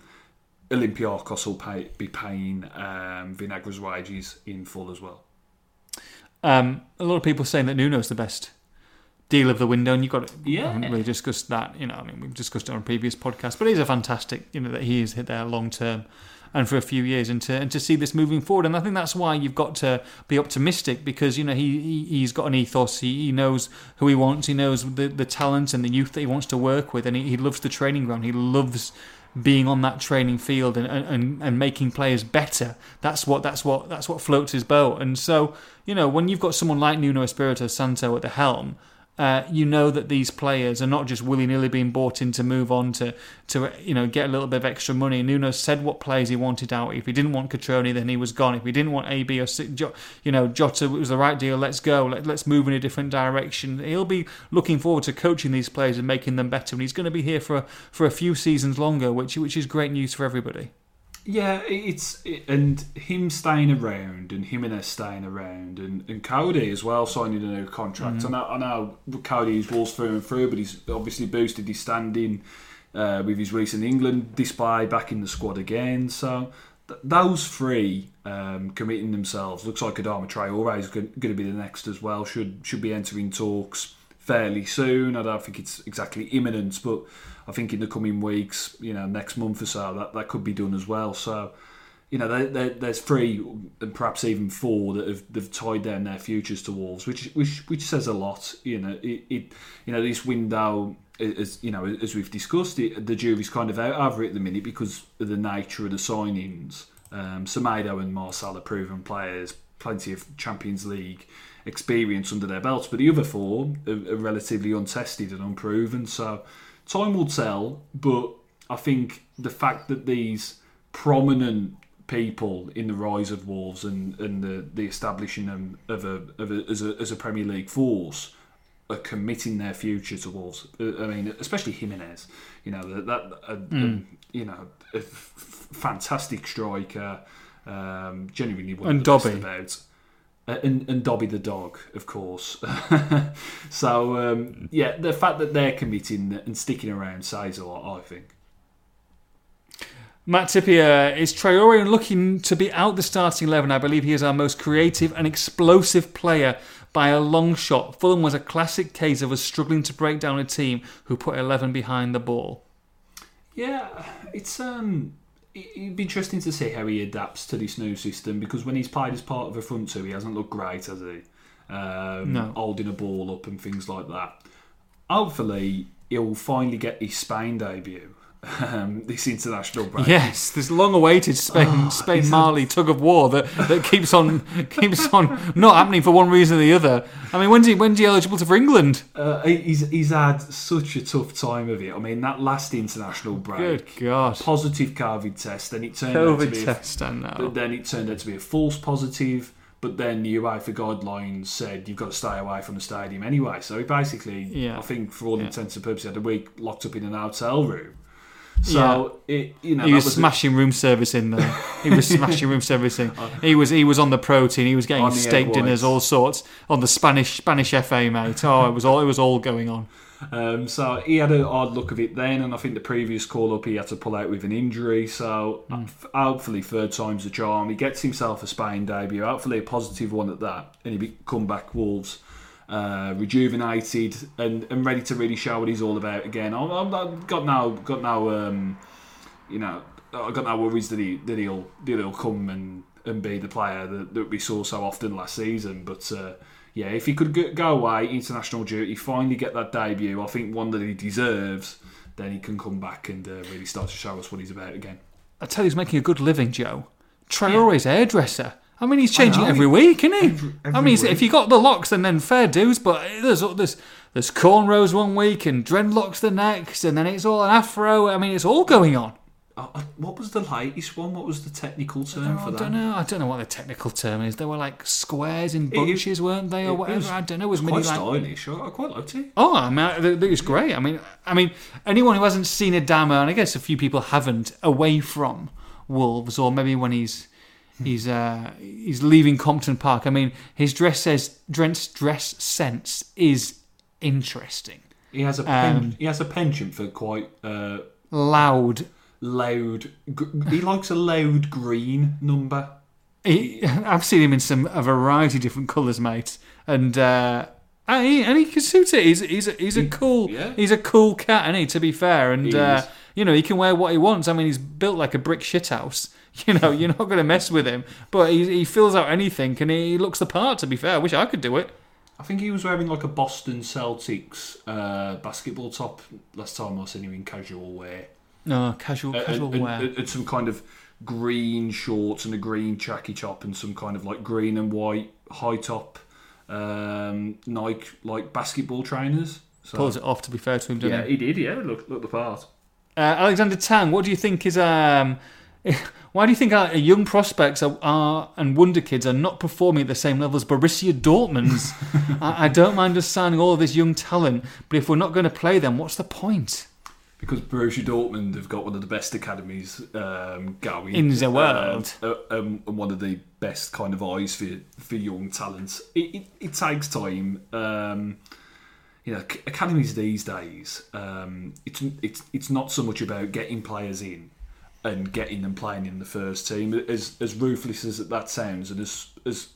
Olympiacos will pay, be paying um, Vinagre's wages in full as well. Um, a lot of people saying that Nuno's the best deal of the window, and you've got Yeah. I haven't really discussed that. You know, I mean, we've discussed it on a previous podcast, but he's a fantastic. You know that he is hit there long term. And for a few years, and to and to see this moving forward, and I think that's why you've got to be optimistic because you know he, he he's got an ethos. He, he knows who he wants. He knows the the talent and the youth that he wants to work with, and he, he loves the training ground. He loves being on that training field and, and, and making players better. That's what that's what that's what floats his boat. And so you know when you've got someone like Nuno Espirito Santo at the helm, uh, you know that these players are not just willy nilly being bought in to move on to to you know get a little bit of extra money. Nuno said what players he wanted out. If he didn't want Cutrone, then he was gone. If he didn't want AB or you know Jota, it was the right deal. Let's go. Let, let's move in a different direction. He'll be looking forward to coaching these players and making them better. And he's going to be here for a, for a few seasons longer, which which is great news for everybody. Yeah, it's it, and him staying around and Jimenez staying around and, and Coady as well signing a new contract. I know, I know Coady's Wolves through and through, but he's obviously boosted his standing uh, with his recent England display, back in the squad again. So th- those three um, committing themselves looks like Adama Traore is going to be the next as well. Should should be entering talks fairly soon. I don't think it's exactly imminent, but I think in the coming weeks, you know, next month or so, that, that could be done as well. So, you know, there, there, there's three and perhaps even four that have they've tied down their futures to Wolves, which which which says a lot. You know, it, it you know this window. As you know, as we've discussed, it, the jury's kind of out over it at the minute because of the nature of the signings. Um, Semedo and Marçal are proven players, plenty of Champions League experience under their belts, but the other four are, are relatively untested and unproven. So time will tell, but I think the fact that these prominent people in the rise of Wolves and, and the, the establishing them of a, of a, as, a, as a Premier League force are committing their future to Wolves. Uh, I mean, especially Jimenez. You know that, that uh, um, you know a f- fantastic striker. Um, genuinely one And of the best Dobby. about. Uh, and, and Dobby the dog, of course. *laughs* so um, yeah, the fact that they're committing and sticking around says a lot. I think. Matt Tippier is Traore looking to be out the starting eleven. I believe he is our most creative and explosive player by a long shot. Fulham was a classic case of us struggling to break down a team who put eleven behind the ball. Yeah, it's um, it'd be interesting to see how he adapts to this new system because when he's played as part of a front two, he hasn't looked great, has he? Um, No. holding a ball up and things like that. Hopefully, he'll finally get his Spain debut. Um, this international break. Yes, this long-awaited Spain Oh, Spain Mali tug of war that, that keeps on *laughs* keeps on not happening for one reason or the other. I mean, when's he when's he eligible to for England? Uh, he's he's had such a tough time of it. I mean, that last international break, Good God, positive COVID test, then it turned out to COVID be a test, I know. Then it turned out to be a false positive. But then the UEFA guidelines said you've got to stay away from the stadium anyway. So he basically, Yeah. I think, for all Yeah. intents and purposes, had a week locked up in an hotel room. So it, you know, he was was a- smashing room service in there. He was *laughs* smashing room servicing. He was he was on the protein. He was getting steak dinners, all sorts on the Spanish Spanish FA, mate. Oh, it was all it was all going on. Um, so he had an odd look of it then, and I think the previous call up he had to pull out with an injury. So f- hopefully, third time's the charm. He gets himself a Spain debut, hopefully a positive one at that, and he come back Wolves. Uh, rejuvenated and, and ready to really show what he's all about again. I'm, I've got now got now um, you know I got no worries that he that he'll that he'll come and, and be the player that, that we saw so often last season. But uh, yeah, if he could go, away international duty, finally get that debut, I think one that he deserves, then he can come back and uh, really start to show us what he's about again. I tell you, he's making a good living, Joe. Traore's hairdresser. I mean, he's changing every week, isn't he? every- I mean, if you got the locks, then then fair dues. But there's there's there's cornrows one week and dreadlocks the next, and then it's all an afro. I mean, it's all going on. Uh, uh, what was the latest one? What was the technical term Oh, for I don't know. I don't know what the technical term is. They were like squares in It- bunches, weren't they, or whatever? was- I don't know. It was Quite many like stylish. I, I quite liked it. Oh, I mean, I- it was great. I mean, I mean, anyone who hasn't seen a Adama, and I guess a few people haven't, away from Wolves, or maybe when he's he's uh, he's leaving Compton Park. I mean, his dress says Drent's dress sense is interesting, He has a pen, Um, he has a penchant for quite uh, loud. loud. Gr- he likes a loud green number. He, *laughs* I've seen him in some a variety of different colours, mate, and. Uh, and he, and he can suit it. He's he's a, he's a cool yeah. he's a cool cat, and he to be fair, and uh, you know he can wear what he wants. I mean, he's built like a brick shithouse. *laughs* You know, you're not going to mess with him, but he, he fills out anything, and he looks the part. To be fair, I wish I could do it. I think he was wearing like a Boston Celtics uh, basketball top last time I seen him in casual wear. No, casual Uh, casual and, wear. and- and some kind of green shorts and a green tracky top and some kind of like green and white high top um, Nike like basketball trainers. So, Pulls it off. To be fair to him, doesn't yeah, he? he did. Yeah, look, look the part. Uh, Alexander Tang, what do you think is um? *laughs* Why do you think our young prospects are, are and wonder kids are not performing at the same level as Borussia Dortmund's? *laughs* I, I don't mind us signing all of this young talent, but if we're not going to play them, what's the point? Because Borussia Dortmund have got one of the best academies um, going In the um, world. uh, um, and one of the best kind of eyes for for young talent. It, it, it takes time. Um, you know, academies these days, um, it's it's it's not so much about getting players in and getting them playing in the first team. As as ruthless as that sounds, and as as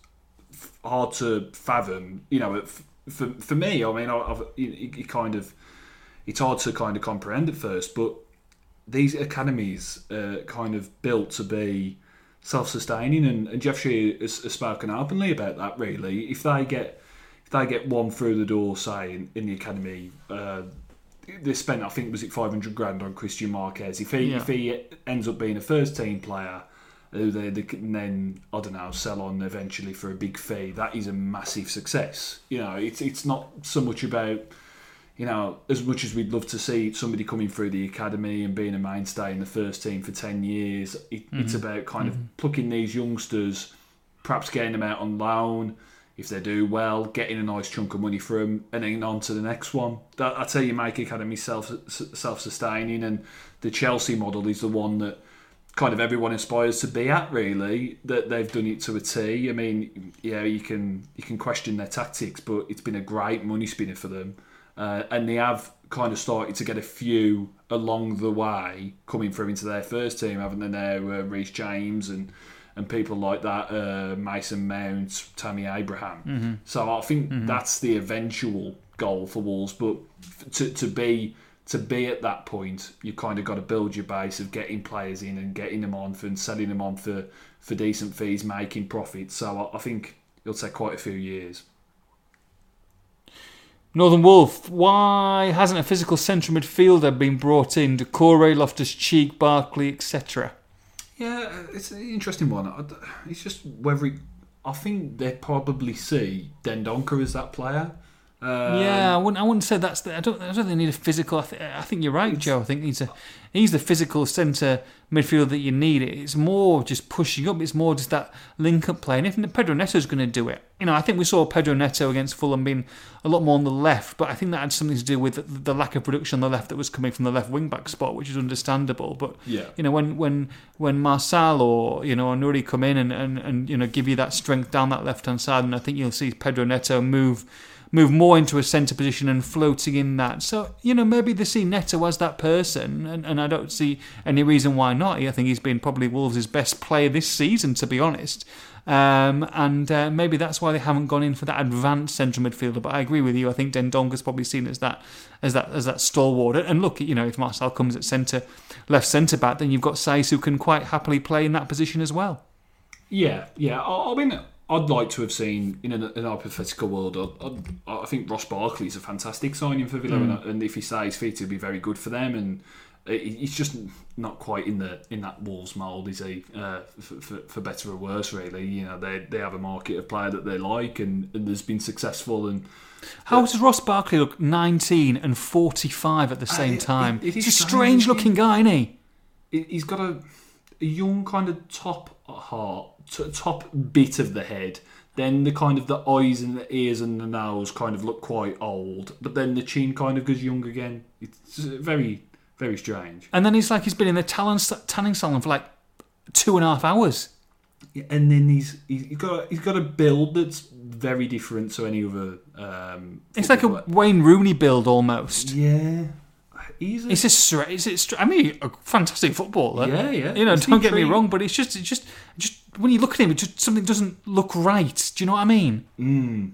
hard to fathom, you know, for for me, I mean, I've it, it kind of it's hard to kind of comprehend at first, but these academies are kind of built to be self-sustaining, and, and Jeff Shi has, has spoken openly about that. Really, if they get if they get one through the door, say in, in the academy, uh, they spent I think was it five hundred grand on Christian Marques. If he Yeah. if he ends up being a first team player. Who they, they can then I don't know sell on eventually for a big fee. That is a massive success. You know, it's it's not so much about you know, as much as we'd love to see somebody coming through the academy and being a mainstay in the first team for 10 years, it, it's mm-hmm. about kind of mm-hmm. plucking these youngsters, perhaps getting them out on loan. If they do well, getting a nice chunk of money from and then on to the next one. That, that's how you make academy self self sustaining. And the Chelsea model is the one that kind of everyone aspires to be at. Really, that they've done it to a T. I mean, yeah, you can you can question their tactics, but it's been a great money spinner for them. Uh, and they have kind of started to get a few along the way coming through into their first team, haven't they? Now, uh, Reece James and and people like that, uh, Mason Mount, Tammy Abraham. So I think that's the eventual goal for Wolves. But to, to be to be at that point, you kind of got to build your base of getting players in and getting them on for and selling them on for for decent fees, making profits. So I, I think it'll take quite a few years. Northern Wolf, why hasn't a physical central midfielder been brought in? Doucouré, Loftus Cheek, Barkley, etc. Yeah, it's an interesting one. It's just whether I think they probably see Dendoncker as that player. Um, yeah, I wouldn't. I wouldn't say that's. The, I don't. I don't think they need a physical. I, th- I think you're right, Joe. I think he's a. he's the physical centre midfielder that you need. It's more just pushing up. It's more just that link up play. And if Pedro Neto's going to do it, you know, I think we saw Pedro Neto against Fulham being a lot more on the left, but I think that had something to do with the lack of production on the left that was coming from the left wing back spot, which is understandable. But Yeah. you know, when when when Marçal or you know or Nouri come in and, and, and you know give you that strength down that left hand side, and I think you'll see Pedro Neto move move more into a centre position and floating in that. So you know maybe they see Neto as that person, and, and I don't see any reason why not. I think he's been probably Wolves' best player this season, to be honest. Um, and uh, maybe that's why they haven't gone in for that advanced central midfielder. But I agree with you. I think Dendoncker's probably seen as that as that as that stalwart. And look, you know, if Marçal comes at centre, left centre back, then you've got Saïss who can quite happily play in that position as well. Yeah, yeah. I, I mean, I'd like to have seen in an, an hypothetical world. I, I, I think Ross Barkley is a fantastic signing for Villa, mm. and, uh, and if he stays fit, it'll be very good for them. And he's just not quite in the in that Wolves mould, is he? Uh, for, for, for better or worse, really. You know, they they have a market of player that they like, and, and there's been successful and. How does Ross Barkley look 19 and 45 at the ah, same it- time? it is He's a strange, strange isn't looking guy, isn't he? he- he's got a, a young kind of top heart, t- top bit of the head. Then the kind of the eyes and the ears and the nose kind of look quite old, but then the chin kind of goes young again. It's very, very strange. And then he's like he's been in the talent, tanning salon for like two and a half hours. And then he's he's got he's got a build that's very different to any other. Um, It's like a. Wayne Rooney build almost. yeah. He's a, It's a stra- it's a stra- I mean, a fantastic footballer. Yeah, yeah. You know, It's don't get me wrong, but it's just, it's just, just when you look at him, it just something doesn't look right. Do you know what I mean? mm,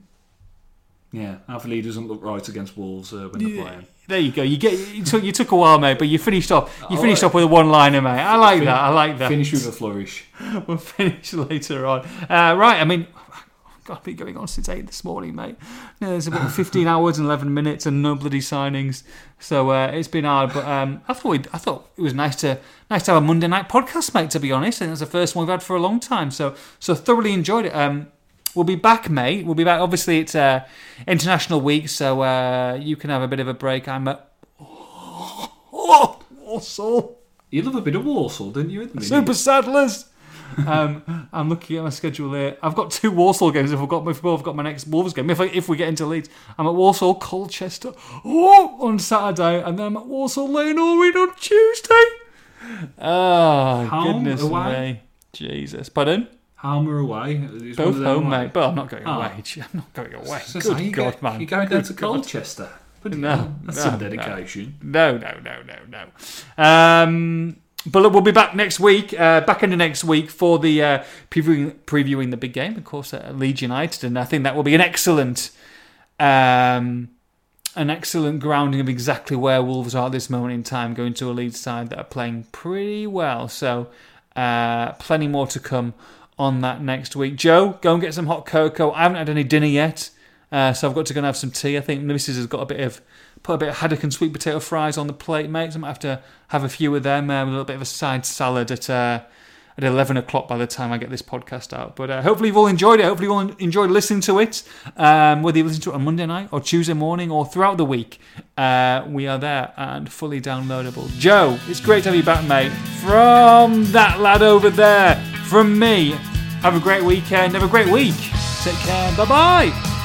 yeah. Alpha doesn't look right against Wolves uh, when they're playing. There you go. You get you took you took a while, mate, but you finished off. You Oh, finished right. off with a one-liner, mate. I like that. I like that. Finish with a flourish. *laughs* We'll finish *laughs* later on. Uh, right. I mean, I've been going on since eight this morning, mate. Yeah, there's about *laughs* 15 hours and 11 minutes and no bloody signings, so uh, it's been hard. But um, I thought we'd, I thought it was nice to nice to have a Monday night podcast, mate. To be honest, I think that's the first one we've had for a long time. So so thoroughly enjoyed it. Um, We'll be back, mate. We'll be back. Obviously, it's uh, International Week, so uh, you can have a bit of a break. I'm at oh, *laughs* Walsall. You love a bit of Walsall, didn't you? at the minute? Super Saddlers. Um, I'm looking at my schedule here. I've got two Walsall games. If I've got, if I've got my next Wolves game, if I, if we get into Leeds, I'm at Walsall Colchester oh, on Saturday, and then I'm at Walsall Leyton Orient on Tuesday. Oh Home, goodness away? me, Jesus! Pardon? Home or away? It's Both home, away. mate. But I'm not going Oh. away. *laughs* I'm not going away. So Good you God, go- man. You're going down to God. Colchester. But No, that's no, some dedication. No, no, no, no, no. Um, but look, we'll be back next week, uh, back into next week for the uh, previewing, previewing the big game, of course, at Leeds United, and I think that will be an excellent, um, an excellent grounding of exactly where Wolves are at this moment in time, going to a Leeds side that are playing pretty well. So, uh, plenty more to come on that next week. Joe, go and get some hot cocoa. I haven't had any dinner yet. Uh, so I've got to go and have some tea. I think missus has got a bit of put a bit of haddock and sweet potato fries on the plate, mate. So I might have to have a few of them. With a little bit of a side salad at uh, at eleven o'clock by the time I get this podcast out. But uh, hopefully you've all enjoyed it. Hopefully you all enjoyed listening to it. Um, whether you listen to it on Monday night or Tuesday morning or throughout the week, uh, we are there and fully downloadable. Joe, it's great to have you back, mate. From that lad over there, from me. Have a great weekend. Have a great week. Take care. Bye bye.